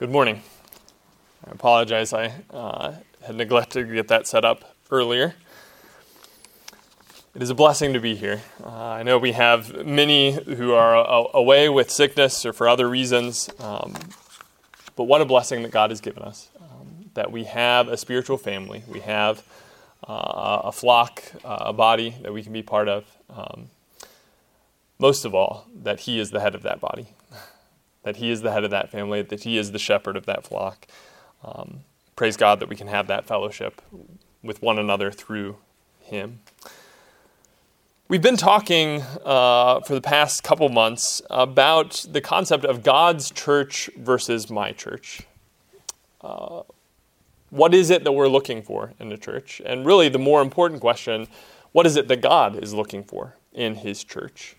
Good morning. I apologize, I uh, had neglected to get that set up earlier. It is a blessing to be here. Uh, I know we have many who are a- away with sickness or for other reasons, um, but what a blessing that God has given us. Um, that we have a spiritual family, we have uh, a flock, uh, a body that we can be part of. Um, most of all, that He is the head of that body that He is the head of that family, that He is the shepherd of that flock. Um, praise God that we can have that fellowship with one another through Him. We've been talking uh, for the past couple months about the concept of God's church versus my church. Uh, what is it that we're looking for in the church? And really, the more important question what is it that God is looking for in His church?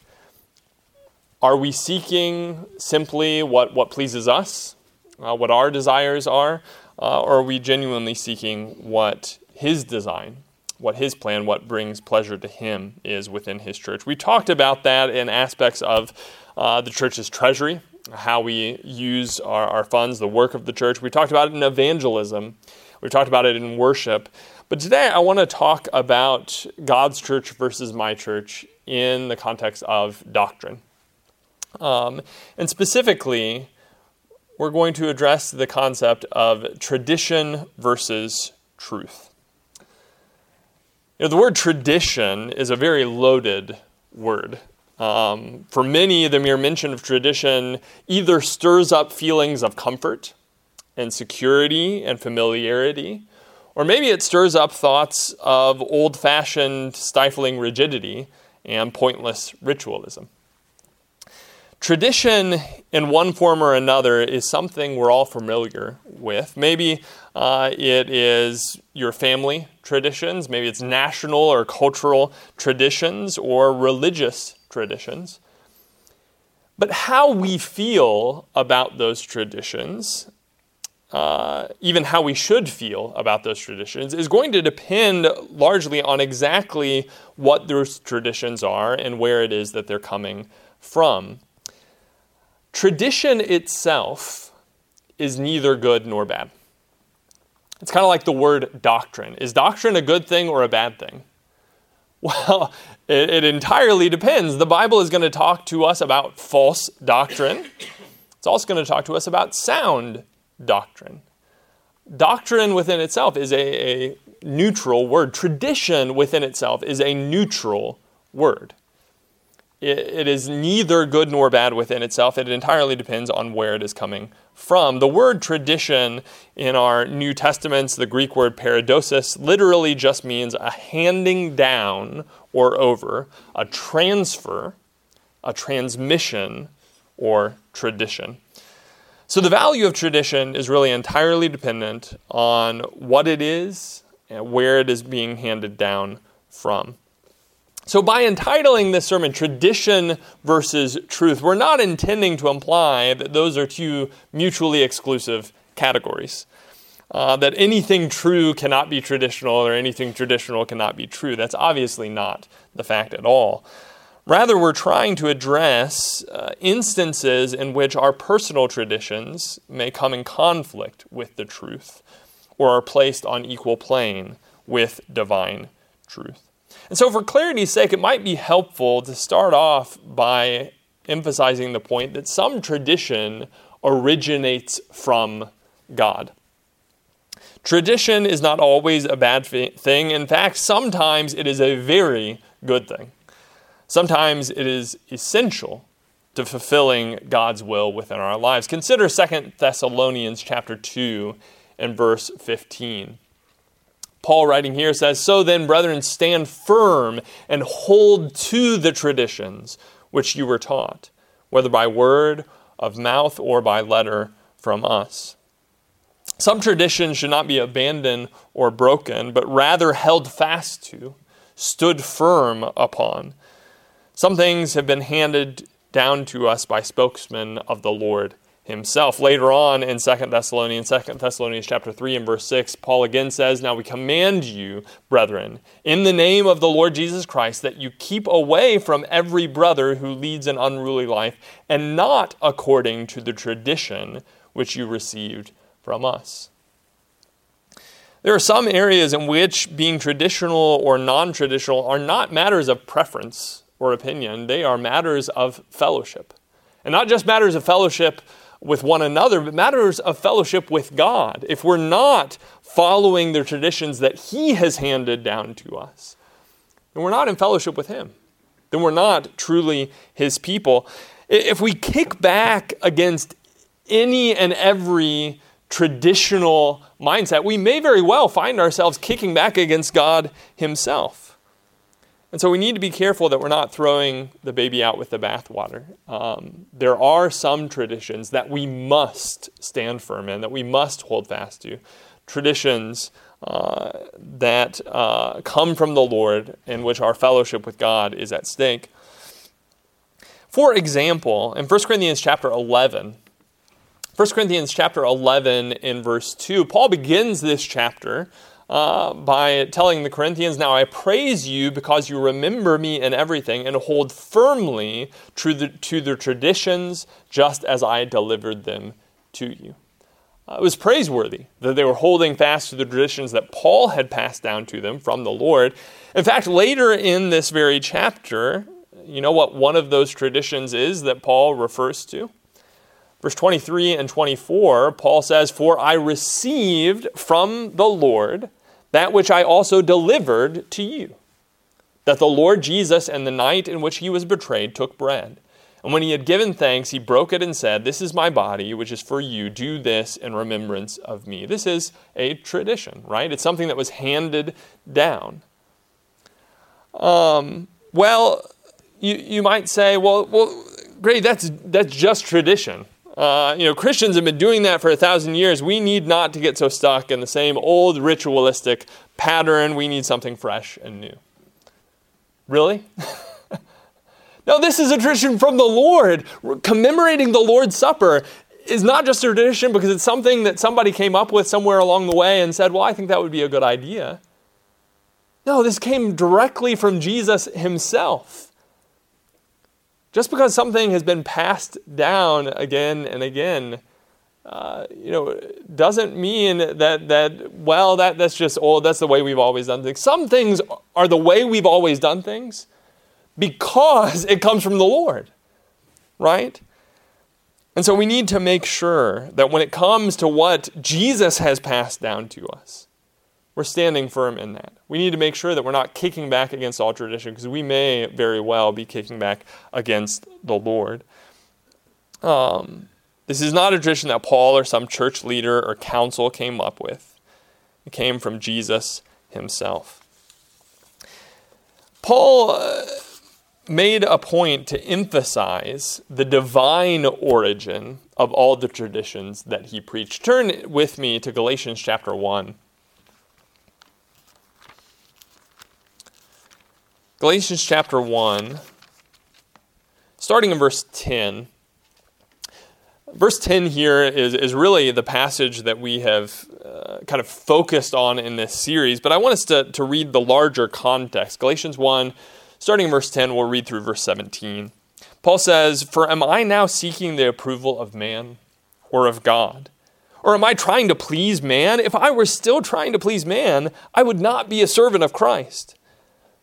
Are we seeking simply what, what pleases us, uh, what our desires are, uh, or are we genuinely seeking what His design, what His plan, what brings pleasure to Him is within His church? We talked about that in aspects of uh, the church's treasury, how we use our, our funds, the work of the church. We talked about it in evangelism, we talked about it in worship. But today I want to talk about God's church versus my church in the context of doctrine. Um, and specifically, we're going to address the concept of tradition versus truth. You know, the word tradition is a very loaded word. Um, for many, the mere mention of tradition either stirs up feelings of comfort and security and familiarity, or maybe it stirs up thoughts of old fashioned, stifling rigidity and pointless ritualism. Tradition, in one form or another, is something we're all familiar with. Maybe uh, it is your family traditions, maybe it's national or cultural traditions or religious traditions. But how we feel about those traditions, uh, even how we should feel about those traditions, is going to depend largely on exactly what those traditions are and where it is that they're coming from. Tradition itself is neither good nor bad. It's kind of like the word doctrine. Is doctrine a good thing or a bad thing? Well, it, it entirely depends. The Bible is going to talk to us about false doctrine, it's also going to talk to us about sound doctrine. Doctrine within itself is a, a neutral word, tradition within itself is a neutral word it is neither good nor bad within itself. It entirely depends on where it is coming from. The word tradition in our New Testaments, the Greek word paradosis, literally just means a handing down or over, a transfer, a transmission, or tradition. So the value of tradition is really entirely dependent on what it is and where it is being handed down from. So, by entitling this sermon Tradition versus Truth, we're not intending to imply that those are two mutually exclusive categories. Uh, that anything true cannot be traditional or anything traditional cannot be true. That's obviously not the fact at all. Rather, we're trying to address uh, instances in which our personal traditions may come in conflict with the truth or are placed on equal plane with divine truth. And so, for clarity's sake, it might be helpful to start off by emphasizing the point that some tradition originates from God. Tradition is not always a bad thing. In fact, sometimes it is a very good thing. Sometimes it is essential to fulfilling God's will within our lives. Consider 2 Thessalonians chapter 2 and verse 15. Paul, writing here, says, So then, brethren, stand firm and hold to the traditions which you were taught, whether by word of mouth or by letter from us. Some traditions should not be abandoned or broken, but rather held fast to, stood firm upon. Some things have been handed down to us by spokesmen of the Lord himself. Later on in 2 Thessalonians, 2 Thessalonians chapter 3 and verse 6, Paul again says, Now we command you, brethren, in the name of the Lord Jesus Christ, that you keep away from every brother who leads an unruly life, and not according to the tradition which you received from us. There are some areas in which being traditional or non traditional are not matters of preference or opinion, they are matters of fellowship. And not just matters of fellowship with one another, but matters of fellowship with God. If we're not following the traditions that He has handed down to us, then we're not in fellowship with Him. Then we're not truly His people. If we kick back against any and every traditional mindset, we may very well find ourselves kicking back against God Himself. And so we need to be careful that we're not throwing the baby out with the bathwater. Um, there are some traditions that we must stand firm in, that we must hold fast to. Traditions uh, that uh, come from the Lord, in which our fellowship with God is at stake. For example, in 1 Corinthians chapter 11, 1 Corinthians chapter 11 in verse 2, Paul begins this chapter uh, by telling the Corinthians, Now I praise you because you remember me in everything and hold firmly to the, to the traditions just as I delivered them to you. Uh, it was praiseworthy that they were holding fast to the traditions that Paul had passed down to them from the Lord. In fact, later in this very chapter, you know what one of those traditions is that Paul refers to? Verse 23 and 24, Paul says, For I received from the Lord that which I also delivered to you. That the Lord Jesus, in the night in which he was betrayed, took bread. And when he had given thanks, he broke it and said, This is my body, which is for you. Do this in remembrance of me. This is a tradition, right? It's something that was handed down. Um, well, you, you might say, well, well, great, that's, that's just tradition. Uh, you know, Christians have been doing that for a thousand years. We need not to get so stuck in the same old ritualistic pattern. We need something fresh and new. Really? no, this is a tradition from the Lord. Commemorating the Lord's Supper is not just a tradition because it's something that somebody came up with somewhere along the way and said, well, I think that would be a good idea. No, this came directly from Jesus himself. Just because something has been passed down again and again, uh, you know, doesn't mean that that well that that's just old. That's the way we've always done things. Some things are the way we've always done things because it comes from the Lord, right? And so we need to make sure that when it comes to what Jesus has passed down to us, we're standing firm in that. We need to make sure that we're not kicking back against all tradition because we may very well be kicking back against the Lord. Um, this is not a tradition that Paul or some church leader or council came up with, it came from Jesus himself. Paul uh, made a point to emphasize the divine origin of all the traditions that he preached. Turn with me to Galatians chapter 1. Galatians chapter 1, starting in verse 10. Verse 10 here is, is really the passage that we have uh, kind of focused on in this series, but I want us to, to read the larger context. Galatians 1, starting in verse 10, we'll read through verse 17. Paul says, For am I now seeking the approval of man or of God? Or am I trying to please man? If I were still trying to please man, I would not be a servant of Christ.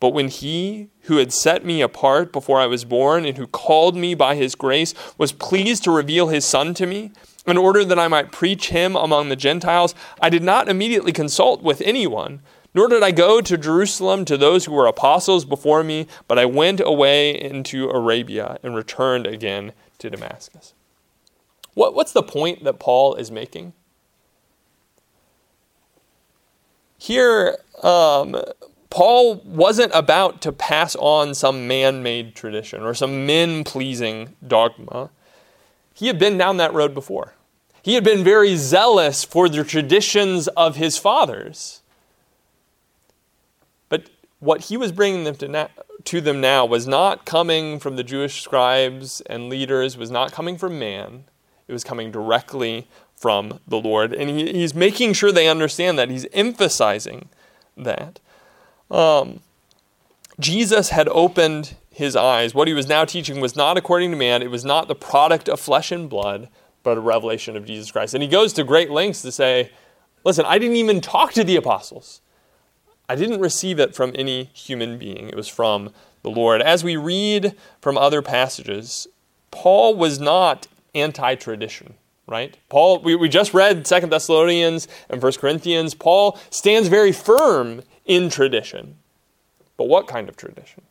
But when he who had set me apart before I was born and who called me by his grace was pleased to reveal his Son to me, in order that I might preach him among the Gentiles, I did not immediately consult with anyone, nor did I go to Jerusalem to those who were apostles before me, but I went away into Arabia and returned again to Damascus. What, what's the point that Paul is making? Here, um, Paul wasn't about to pass on some man made tradition or some men pleasing dogma. He had been down that road before. He had been very zealous for the traditions of his fathers. But what he was bringing them to, na- to them now was not coming from the Jewish scribes and leaders, was not coming from man. It was coming directly from the Lord. And he, he's making sure they understand that. He's emphasizing that. Um, Jesus had opened his eyes. What he was now teaching was not according to man, it was not the product of flesh and blood, but a revelation of Jesus Christ. And he goes to great lengths to say, listen, I didn't even talk to the apostles. I didn't receive it from any human being. It was from the Lord. As we read from other passages, Paul was not anti tradition, right? Paul, we, we just read Second Thessalonians and First Corinthians. Paul stands very firm in tradition. But what kind of tradition?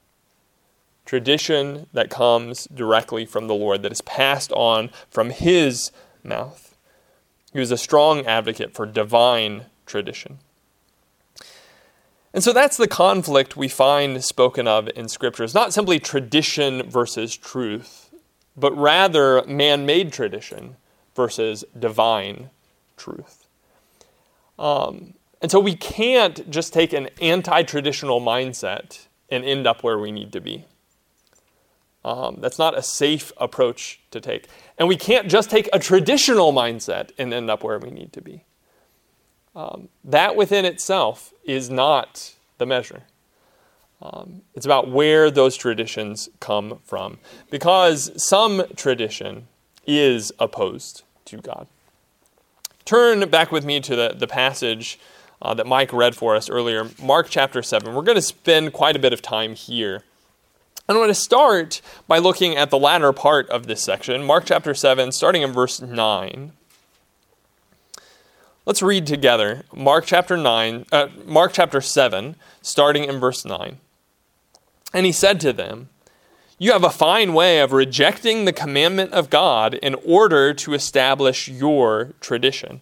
Tradition that comes directly from the Lord, that is passed on from his mouth. He was a strong advocate for divine tradition. And so that's the conflict we find spoken of in Scripture. It's not simply tradition versus truth, but rather man made tradition versus divine truth. Um, and so we can't just take an anti traditional mindset and end up where we need to be. Um, that's not a safe approach to take. And we can't just take a traditional mindset and end up where we need to be. Um, that within itself is not the measure. Um, it's about where those traditions come from. Because some tradition is opposed to God. Turn back with me to the, the passage uh, that Mike read for us earlier, Mark chapter 7. We're going to spend quite a bit of time here. And I want to start by looking at the latter part of this section, Mark chapter 7, starting in verse 9. Let's read together Mark chapter 9, uh, Mark chapter 7, starting in verse 9. And he said to them, You have a fine way of rejecting the commandment of God in order to establish your tradition.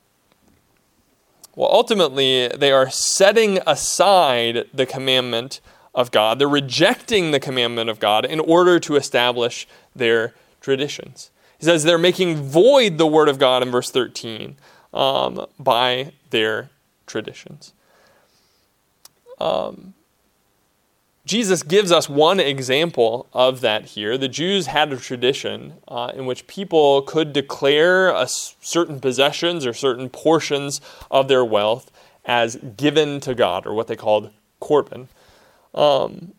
Well, ultimately, they are setting aside the commandment of God. They're rejecting the commandment of God in order to establish their traditions. He says they're making void the word of God in verse 13 um, by their traditions. Um, Jesus gives us one example of that here. The Jews had a tradition uh, in which people could declare certain possessions or certain portions of their wealth as given to God, or what they called korban. Um,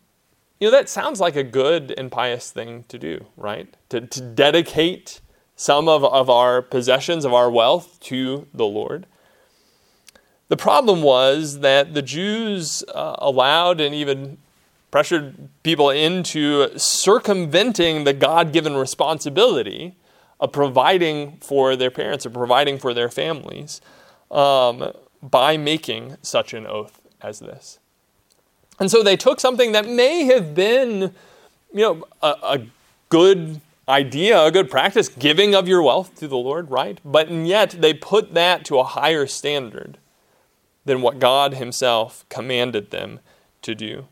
you know, that sounds like a good and pious thing to do, right? To, to dedicate some of, of our possessions, of our wealth to the Lord. The problem was that the Jews uh, allowed and even pressured people into circumventing the God given responsibility of providing for their parents or providing for their families um, by making such an oath as this. And so they took something that may have been, you know, a, a good idea, a good practice, giving of your wealth to the Lord, right? But yet they put that to a higher standard than what God Himself commanded them to do.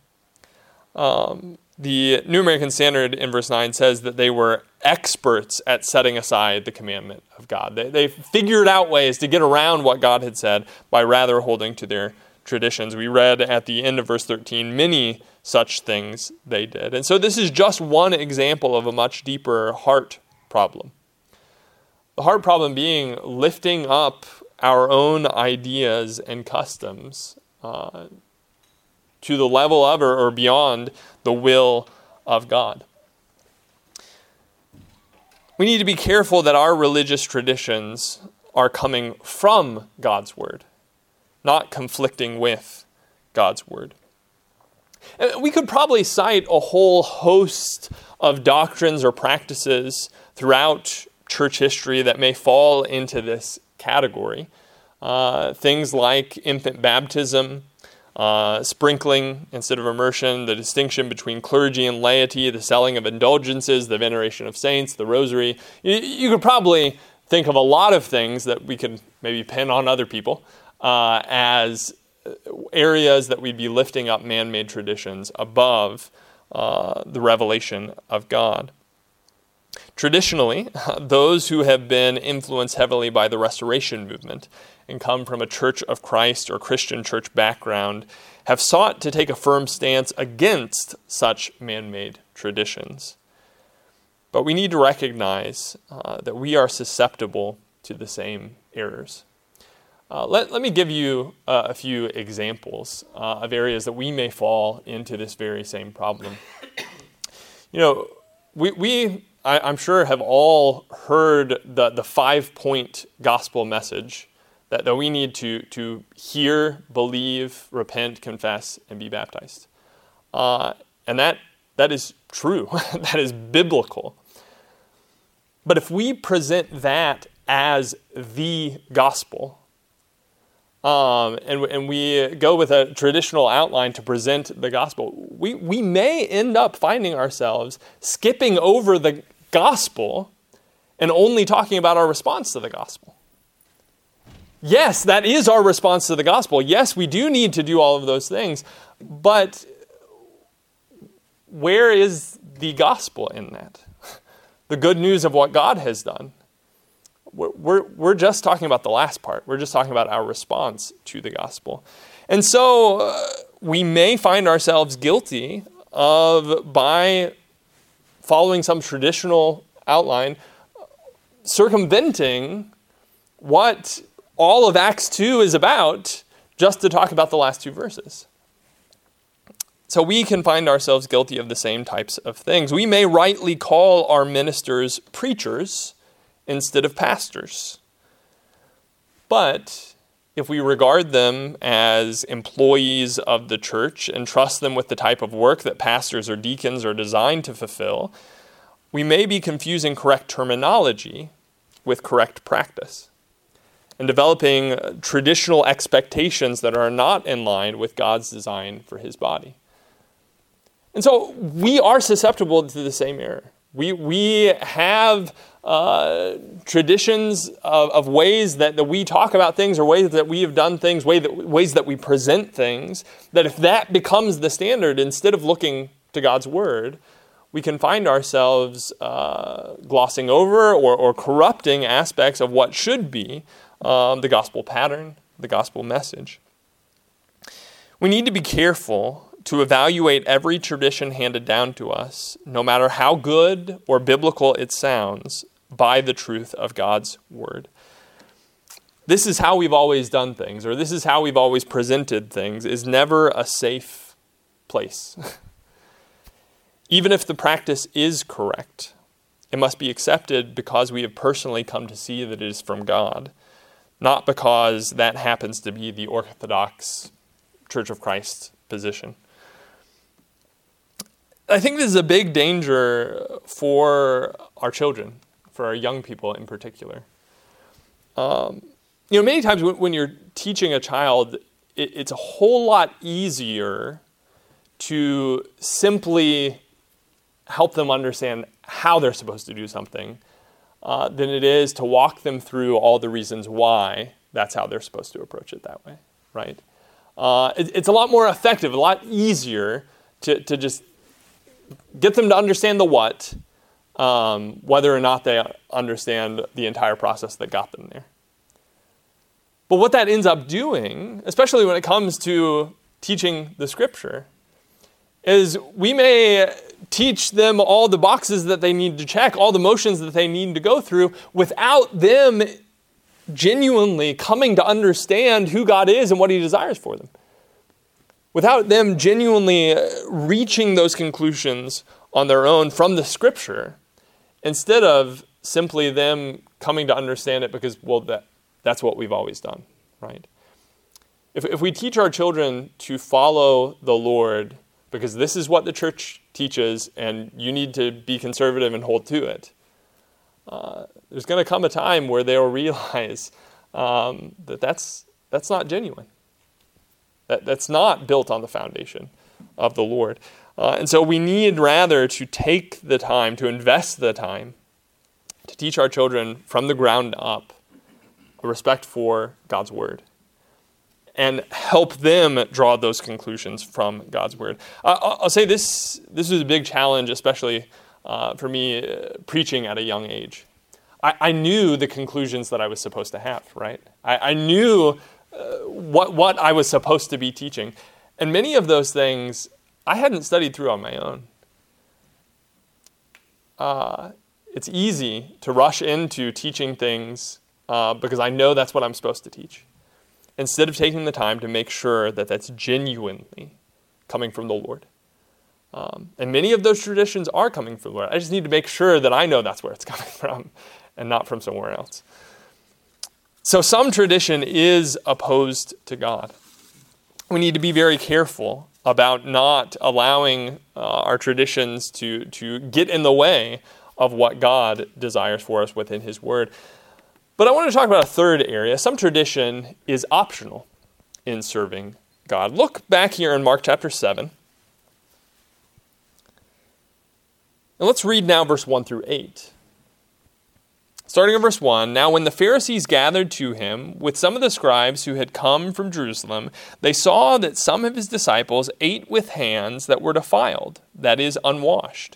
Um, the New American Standard in verse 9 says that they were experts at setting aside the commandment of God. They, they figured out ways to get around what God had said by rather holding to their traditions. We read at the end of verse 13 many such things they did. And so this is just one example of a much deeper heart problem. The heart problem being lifting up our own ideas and customs uh, to the level of or, or beyond the will of God. We need to be careful that our religious traditions are coming from God's Word, not conflicting with God's Word. We could probably cite a whole host of doctrines or practices throughout church history that may fall into this category. Uh, things like infant baptism, uh, sprinkling instead of immersion, the distinction between clergy and laity, the selling of indulgences, the veneration of saints, the rosary. You, you could probably think of a lot of things that we could maybe pin on other people uh, as areas that we'd be lifting up man made traditions above uh, the revelation of God. Traditionally, those who have been influenced heavily by the Restoration movement and come from a Church of Christ or Christian church background have sought to take a firm stance against such man made traditions. But we need to recognize uh, that we are susceptible to the same errors. Uh, let, let me give you uh, a few examples uh, of areas that we may fall into this very same problem. You know, we, we I, am sure, have all heard the, the five point gospel message that, that we need to, to hear, believe, repent, confess, and be baptized. Uh, and that, that is true, that is biblical. But if we present that as the gospel, um, and, and we go with a traditional outline to present the gospel, we, we may end up finding ourselves skipping over the gospel and only talking about our response to the gospel. Yes, that is our response to the gospel. Yes, we do need to do all of those things, but where is the gospel in that? The good news of what God has done we're, we're, we're just talking about the last part. We're just talking about our response to the gospel. And so uh, we may find ourselves guilty of, by following some traditional outline, circumventing what all of Acts 2 is about just to talk about the last two verses. So we can find ourselves guilty of the same types of things. We may rightly call our ministers preachers instead of pastors. But if we regard them as employees of the church and trust them with the type of work that pastors or deacons are designed to fulfill, we may be confusing correct terminology with correct practice and developing traditional expectations that are not in line with God's design for his body. And so we are susceptible to the same error. We, we have uh, traditions of, of ways that, that we talk about things or ways that we have done things, way that, ways that we present things, that if that becomes the standard, instead of looking to God's Word, we can find ourselves uh, glossing over or, or corrupting aspects of what should be um, the gospel pattern, the gospel message. We need to be careful to evaluate every tradition handed down to us, no matter how good or biblical it sounds, by the truth of God's word. This is how we've always done things, or this is how we've always presented things, is never a safe place. Even if the practice is correct, it must be accepted because we have personally come to see that it is from God, not because that happens to be the Orthodox Church of Christ position. I think this is a big danger for our children, for our young people in particular. Um, you know, many times when, when you're teaching a child, it, it's a whole lot easier to simply help them understand how they're supposed to do something uh, than it is to walk them through all the reasons why that's how they're supposed to approach it that way, right? Uh, it, it's a lot more effective, a lot easier to, to just get them to understand the what, um, whether or not they understand the entire process that got them there. But what that ends up doing, especially when it comes to teaching the scripture, is we may teach them all the boxes that they need to check, all the motions that they need to go through, without them genuinely coming to understand who God is and what He desires for them without them genuinely uh, reaching those conclusions on their own from the scripture, instead of simply them coming to understand it because, well, that, that's what we've always done, right? If, if we teach our children to follow the Lord because this is what the church teaches and you need to be conservative and hold to it, uh, there's going to come a time where they'll realize um, that that's, that's not genuine. That, that's not built on the foundation of the Lord. Uh, and so we need rather to take the time, to invest the time, to teach our children from the ground up a respect for God's word and help them draw those conclusions from God's word. Uh, I'll say this this was a big challenge, especially uh, for me uh, preaching at a young age. I, I, knew the conclusions that I was supposed to have, right? I, I knew uh, what, what I was supposed to be teaching. And many of those things I hadn't studied through on my own. Uh, it's easy to rush into teaching things uh, because I know that's what I'm supposed to teach, instead of taking the time to make sure that that's genuinely coming from the Lord. Um, and many of those traditions are coming from the Lord. I just need to make sure that I know that's where it's coming from and not from somewhere else. So, some tradition is opposed to God. We need to be very careful about not allowing uh, our traditions to, to get in the way of what God desires for us within His Word. But I want to talk about a third area. Some tradition is optional in serving God. Look back here in Mark chapter 7. And let's read now verse 1 through 8. Starting in verse 1 Now, when the Pharisees gathered to him with some of the scribes who had come from Jerusalem, they saw that some of his disciples ate with hands that were defiled, that is, unwashed.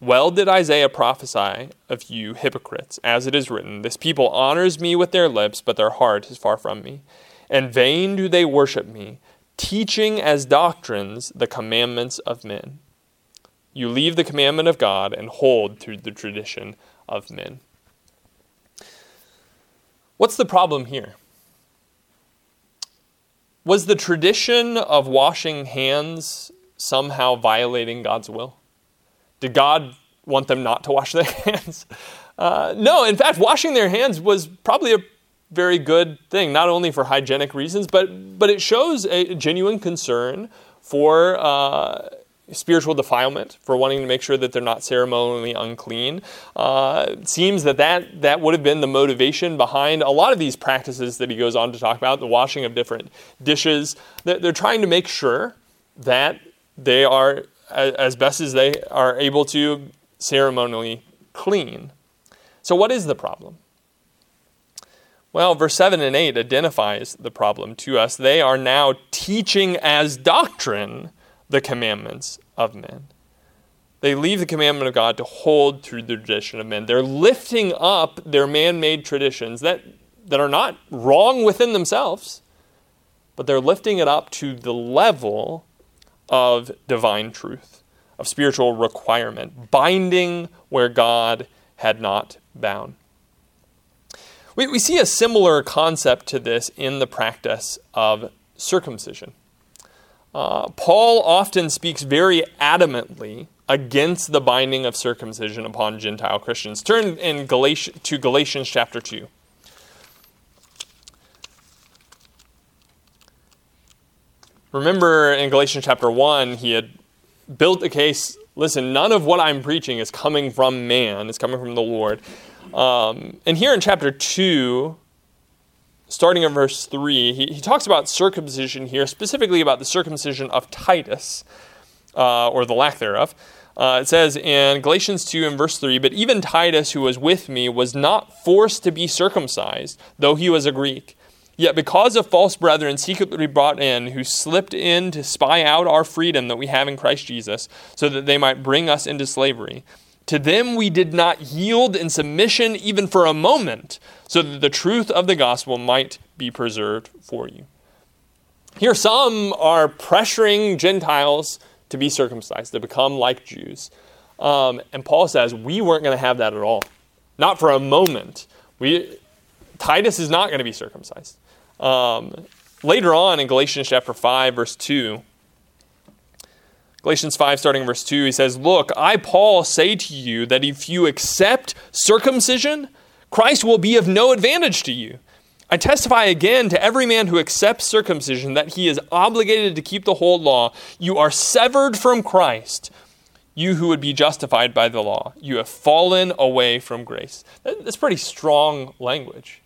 Well did Isaiah prophesy of you hypocrites, as it is written, This people honors me with their lips, but their heart is far from me. And vain do they worship me, teaching as doctrines the commandments of men. You leave the commandment of God and hold to the tradition of men. What's the problem here? Was the tradition of washing hands somehow violating God's will? Did God want them not to wash their hands? Uh, no, in fact, washing their hands was probably a very good thing, not only for hygienic reasons, but, but it shows a genuine concern for uh, spiritual defilement for wanting to make sure that they're not ceremonially unclean. Uh, it seems that, that that would have been the motivation behind a lot of these practices that he goes on to talk about the washing of different dishes. They're, they're trying to make sure that they are, as best as they are able to, ceremonially clean. So, what is the problem? Well, verse 7 and 8 identifies the problem to us. They are now teaching as doctrine the commandments of men. They leave the commandment of God to hold through the tradition of men. They're lifting up their man made traditions that, that are not wrong within themselves, but they're lifting it up to the level of divine truth, of spiritual requirement, binding where God had not bound. We, we see a similar concept to this in the practice of circumcision. Uh, Paul often speaks very adamantly against the binding of circumcision upon Gentile Christians. Turn in Galatians, to Galatians chapter 2. Remember in Galatians chapter 1, he had built a case listen, none of what I'm preaching is coming from man, it's coming from the Lord. Um, and here in chapter 2, starting in verse 3, he, he talks about circumcision here, specifically about the circumcision of Titus, uh, or the lack thereof. Uh, it says in Galatians 2 and verse 3 But even Titus, who was with me, was not forced to be circumcised, though he was a Greek. Yet because of false brethren secretly brought in, who slipped in to spy out our freedom that we have in Christ Jesus, so that they might bring us into slavery, to them we did not yield in submission even for a moment, so that the truth of the gospel might be preserved for you. Here, some are pressuring Gentiles to be circumcised, to become like Jews. Um, and Paul says, we weren't going to have that at all. Not for a moment. We, Titus is not going to be circumcised. Um, later on in Galatians chapter 5, verse 2, Galatians 5, starting verse 2, he says, Look, I, Paul, say to you that if you accept circumcision, Christ will be of no advantage to you. I testify again to every man who accepts circumcision that he is obligated to keep the whole law. You are severed from Christ, you who would be justified by the law. You have fallen away from grace. That's pretty strong language.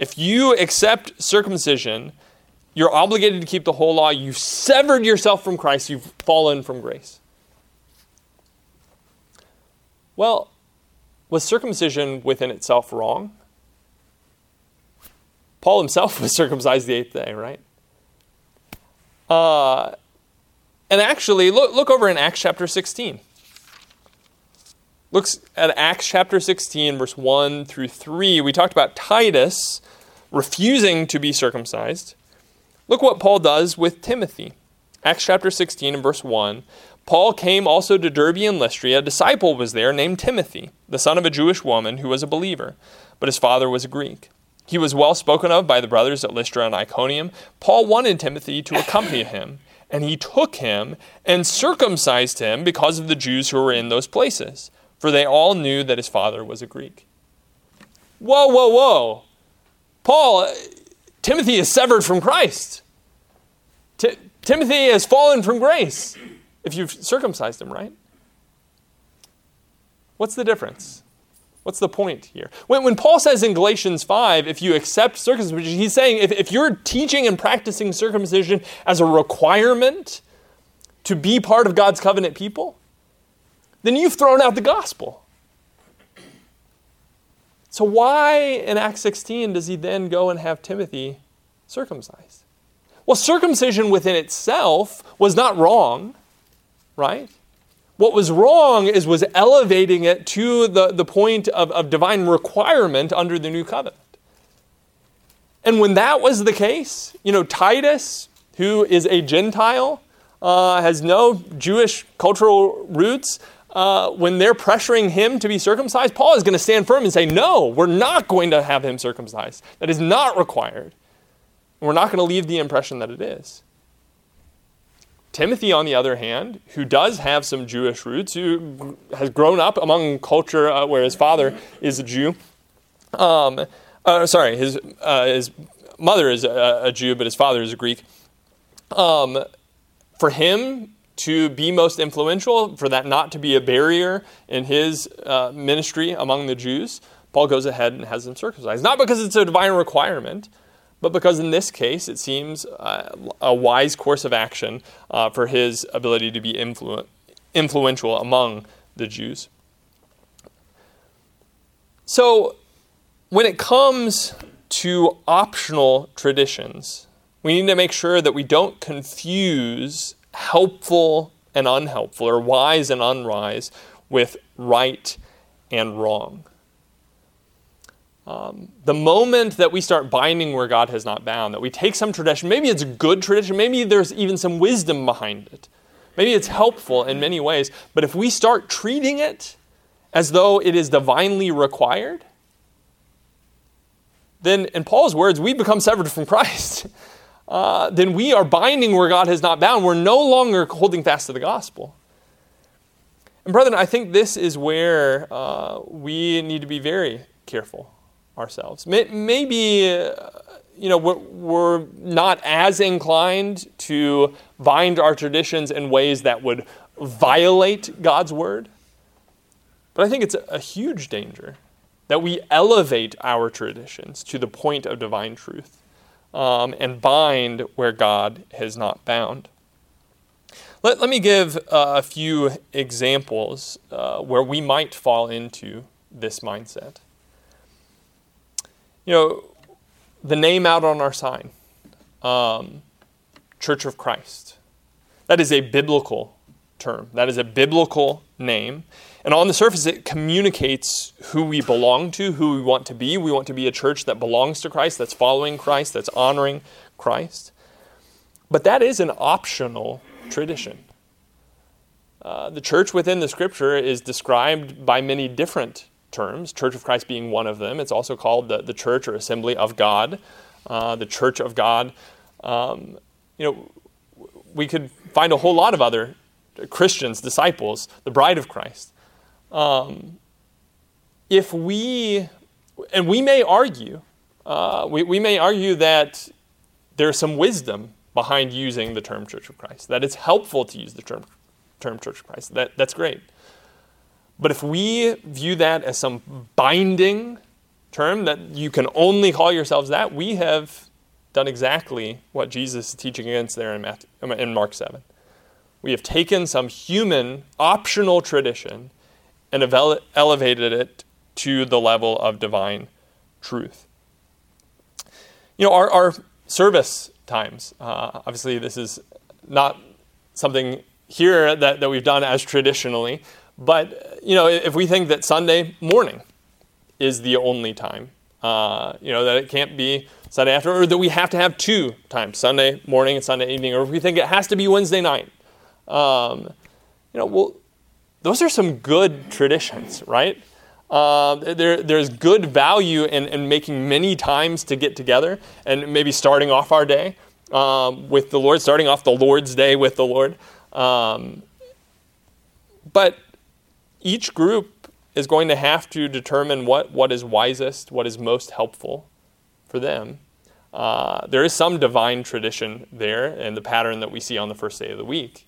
If you accept circumcision, you're obligated to keep the whole law. You've severed yourself from Christ. You've fallen from grace. Well, was circumcision within itself wrong? Paul himself was circumcised the eighth day, right? Uh, and actually, look, look over in Acts chapter 16. Looks at Acts chapter 16, verse 1 through 3. We talked about Titus refusing to be circumcised. Look what Paul does with Timothy. Acts chapter 16 and verse 1. Paul came also to Derbe and Lystra. A disciple was there named Timothy, the son of a Jewish woman who was a believer, but his father was a Greek. He was well spoken of by the brothers at Lystra and Iconium. Paul wanted Timothy to accompany him, and he took him and circumcised him because of the Jews who were in those places, for they all knew that his father was a Greek. Whoa, whoa, whoa. Paul, uh, Timothy is severed from Christ. T- Timothy has fallen from grace if you've circumcised him, right? What's the difference? What's the point here? When, when Paul says in Galatians 5, if you accept circumcision, he's saying if, if you're teaching and practicing circumcision as a requirement to be part of God's covenant people, then you've thrown out the gospel. So, why in Acts 16 does he then go and have Timothy circumcised? Well, circumcision within itself was not wrong, right? What was wrong is was elevating it to the, the point of, of divine requirement under the new covenant. And when that was the case, you know, Titus, who is a Gentile, uh, has no Jewish cultural roots, uh, when they're pressuring him to be circumcised, Paul is going to stand firm and say, No, we're not going to have him circumcised. That is not required. And we're not going to leave the impression that it is. Timothy, on the other hand, who does have some Jewish roots, who has grown up among culture uh, where his father is a Jew, um, uh, sorry, his, uh, his mother is a, a, Jew, but his father is a Greek. Um, for him, to be most influential, for that not to be a barrier in his uh, ministry among the Jews, Paul goes ahead and has them circumcised. Not because it's a divine requirement, but because in this case it seems uh, a wise course of action uh, for his ability to be influ- influential among the Jews. So, when it comes to optional traditions, we need to make sure that we don't confuse helpful and unhelpful, or wise and unwise, with right and wrong. Um, the moment that we start binding where God has not bound, that we take some tradition, maybe it's a good tradition, maybe there's even some wisdom behind it, maybe it's helpful in many ways, but if we start treating it as though it is divinely required, then in Paul's words, we become severed from Christ. uh, then we are binding where God has not bound. We're no longer holding fast to the gospel. And, brethren, I think this is where uh, we need to be very careful ourselves. Maybe, uh, you know, we're, we're not as inclined to bind our traditions in ways that would violate God's word. But I think it's a huge danger that we elevate our traditions to the point of divine truth um, and bind where God has not bound. Let, let me give uh, a few examples uh, where we might fall into this mindset. You know, the name out on our sign, um, Church of Christ. That is a biblical term. That is a biblical name. And on the surface, it communicates who we belong to, who we want to be. We want to be a church that belongs to Christ, that's following Christ, that's honoring Christ. But that is an optional tradition. Uh, the church within the scripture is described by many different terms, Church of Christ being one of them. It's also called the, the church or assembly of God, uh, the church of God. Um, you know, we could find a whole lot of other Christians, disciples, the bride of Christ. Um, if we, and we may argue, uh, we, we may argue that there's some wisdom behind using the term Church of Christ, that it's helpful to use the term, term Church of Christ. That, that's great. But if we view that as some binding term that you can only call yourselves that, we have done exactly what Jesus is teaching against there in, Matthew, in Mark 7. We have taken some human optional tradition and ele- elevated it to the level of divine truth. You know, our, our service times, uh, obviously, this is not something here that, that we've done as traditionally, but, you know, if we think that Sunday morning is the only time, uh, you know, that it can't be Sunday after, or that we have to have two times, Sunday morning and Sunday evening, or if we think it has to be Wednesday night, um, you know, well, those are some good traditions, right? Uh, there, there's good value in, in, making many times to get together and maybe starting off our day um, with the Lord, starting off the Lord's day with the Lord. Um, but each group is going to have to determine what, what is wisest, what is most helpful for them. Uh, there is some divine tradition there in the pattern that we see on the first day of the week.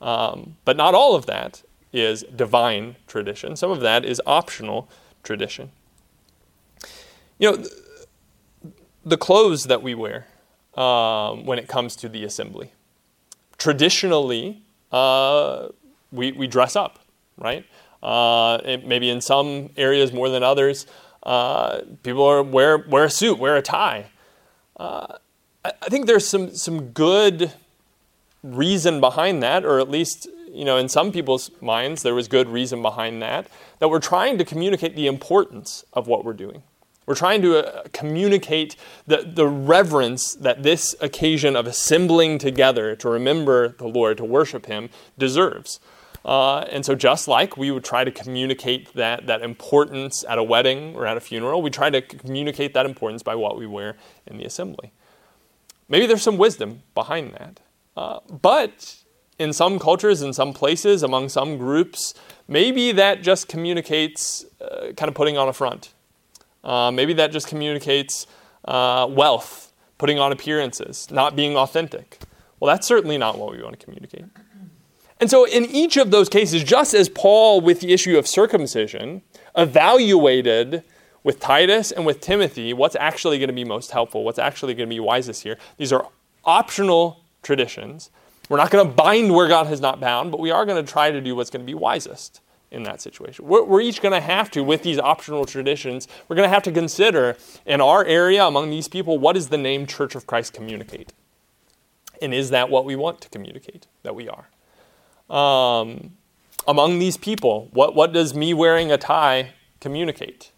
Um, but not all of that is divine tradition. Some of that is optional tradition. You know, the clothes that we wear um, when it comes to the assembly. Traditionally, uh, we, we dress up, right? Uh, it, maybe in some areas more than others, uh, people are wear, wear a suit, wear a tie. Uh, I, I think there's some, some good reason behind that, or at least you know, in some people's minds, there was good reason behind that, that we're trying to communicate the importance of what we're doing. We're trying to uh, communicate the, the reverence that this occasion of assembling together to remember the Lord, to worship Him, deserves. Uh, and so, just like we would try to communicate that, that importance at a wedding or at a funeral, we try to communicate that importance by what we wear in the assembly. Maybe there's some wisdom behind that. Uh, but in some cultures, in some places, among some groups, maybe that just communicates uh, kind of putting on a front. Uh, maybe that just communicates uh, wealth, putting on appearances, not being authentic. Well, that's certainly not what we want to communicate. And so, in each of those cases, just as Paul, with the issue of circumcision, evaluated with Titus and with Timothy what's actually going to be most helpful, what's actually going to be wisest here, these are optional traditions. We're not going to bind where God has not bound, but we are going to try to do what's going to be wisest in that situation. We're, we're each going to have to, with these optional traditions, we're going to have to consider in our area among these people, what does the name Church of Christ communicate? And is that what we want to communicate that we are? Um, among these people, what, what does me wearing a tie communicate?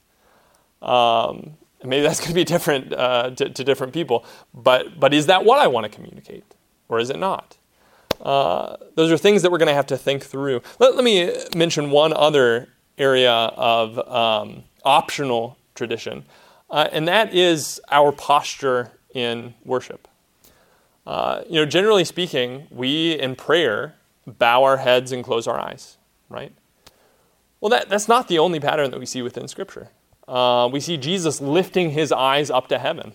Um, maybe that's going to be different uh, to, to different people, but, but is that what I want to communicate? Or is it not? Uh, those are things that we're going to have to think through. Let, let me mention one other area of um, optional tradition, uh, and that is our posture in worship. Uh, you know, generally speaking, we in prayer bow our heads and close our eyes, right? Well, that, that's not the only pattern that we see within Scripture. Uh, we see Jesus lifting his eyes up to heaven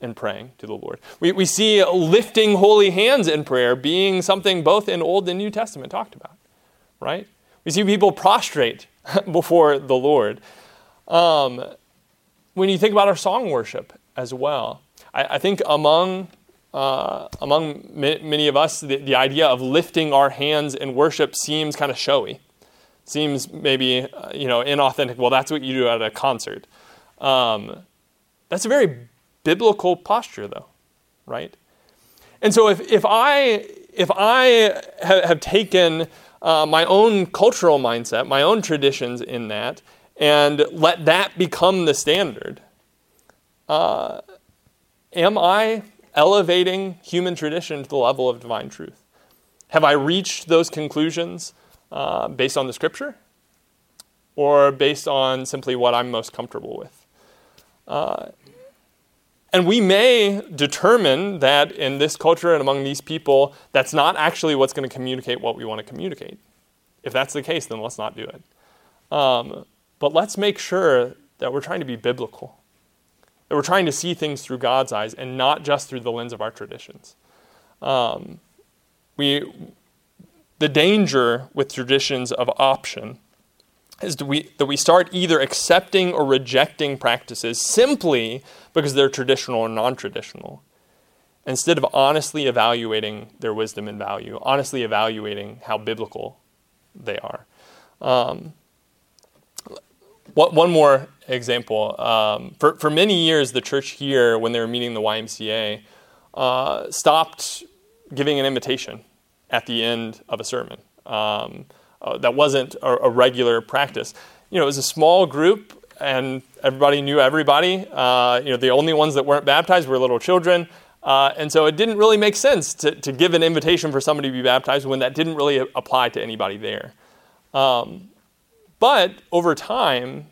in praying to the Lord. We, we see lifting holy hands in prayer being something both in Old and New Testament talked about, right? We see people prostrate before the Lord. Um, when you think about our song worship as well, I, I think among uh, among many of us, the, the, idea of lifting our hands in worship seems kind of showy, seems maybe uh, you know inauthentic. Well, that's what you do at a concert. Um, that's a very biblical posture, though, right? And so if, if I, if I have taken uh, my own cultural mindset, my own traditions in that, and let that become the standard, uh, am I elevating human tradition to the level of divine truth? Have I reached those conclusions uh, based on the scripture or based on simply what I'm most comfortable with? Uh, And we may determine that in this culture and among these people, that's not actually what's going to communicate what we want to communicate. If that's the case, then let's not do it. Um, but let's make sure that we're trying to be biblical, that we're trying to see things through God's eyes and not just through the lens of our traditions. Um, we, the danger with traditions of option is that we, that we start either accepting or rejecting practices simply because they're traditional or non traditional, instead of honestly evaluating their wisdom and value, honestly evaluating how biblical they are. Um, one more example. Um, for, for many years, the church here, when they were meeting the YMCA, uh, stopped giving an invitation at the end of a sermon. Um, uh, that wasn't a, a, regular practice. You know, it was a small group, and everybody knew everybody. Uh, you know, the only ones that weren't baptized were little children. Uh, and so it didn't really make sense to, to give an invitation for somebody to be baptized when that didn't really apply to anybody there. Um, but over time,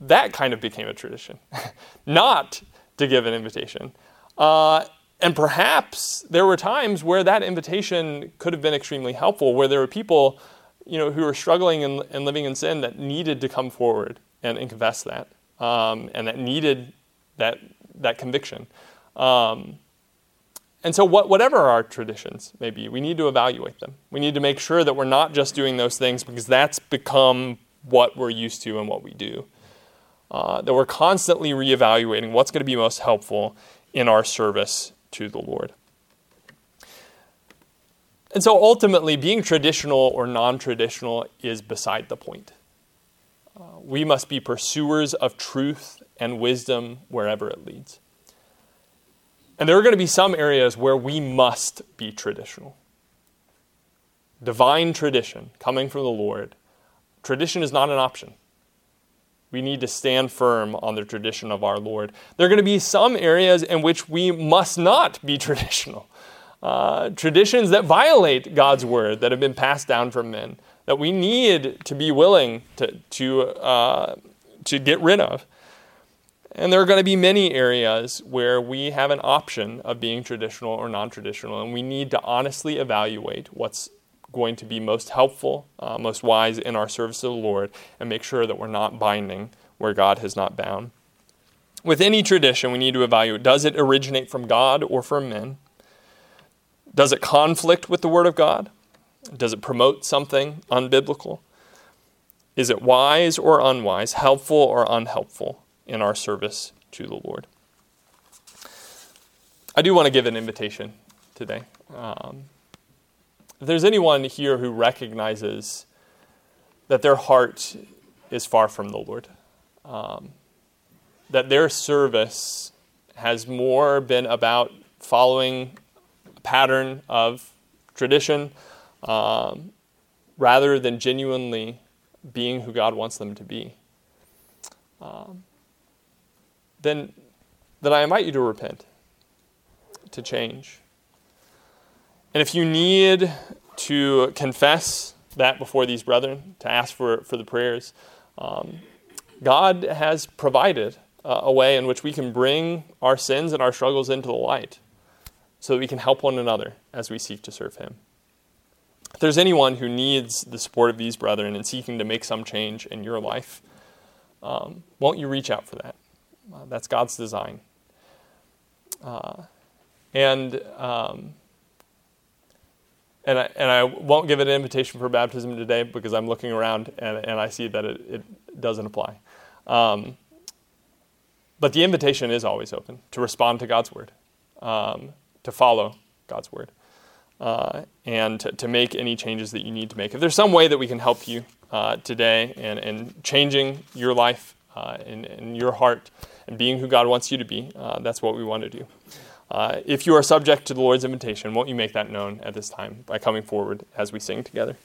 that kind of became a tradition, not to give an invitation. Uh, and perhaps there were times where that invitation could have been extremely helpful, where there were people you know, who were struggling and, and living in sin that needed to come forward and, and confess that, um, and that needed that, that conviction. Um, and so, what, whatever our traditions may be, we need to evaluate them. We need to make sure that we're not just doing those things because that's become what we're used to and what we do. Uh, that we're constantly reevaluating what's going to be most helpful in our service to the Lord. And so ultimately, being traditional or non traditional is beside the point. Uh, we must be pursuers of truth and wisdom wherever it leads. And there are going to be some areas where we must be traditional. Divine tradition coming from the Lord. Tradition is not an option. We need to stand firm on the tradition of our Lord. There are going to be some areas in which we must not be traditional uh, traditions that violate God's word that have been passed down from men that we need to be willing to, to, uh, to get rid of. And there are going to be many areas where we have an option of being traditional or non traditional, and we need to honestly evaluate what's going to be most helpful, uh, most wise in our service of the Lord, and make sure that we're not binding where God has not bound. With any tradition, we need to evaluate does it originate from God or from men? Does it conflict with the Word of God? Does it promote something unbiblical? Is it wise or unwise, helpful or unhelpful in our service to the Lord? I do want to give an invitation today. Um, if there's anyone here who recognizes that their heart is far from the Lord, um, that their service has more been about following pattern of tradition um, rather than genuinely being who God wants them to be, um, then, then I invite you to repent, to change. And if you need to confess that before these brethren, to ask for, for the prayers, um, God has provided uh, a way in which we can bring our sins and our struggles into the light so that we can help one another as we seek to serve Him. If there's anyone who needs the support of these brethren and seeking to make some change in your life, um, won't you reach out for that? Uh, that's God's design. Uh, and um, and I, and I won't give an invitation for baptism today because I'm looking around and, and I see that it, it doesn't apply. Um, but the invitation is always open to respond to God's word. Um, to follow God's word uh, and to, to, make any changes that you need to make. If there's some way that we can help you uh, today in, in changing your life uh, in, your heart and being who God wants you to be, uh, that's what we want to do. Uh, if you are subject to the Lord's invitation, won't you make that known at this time by coming forward as we sing together?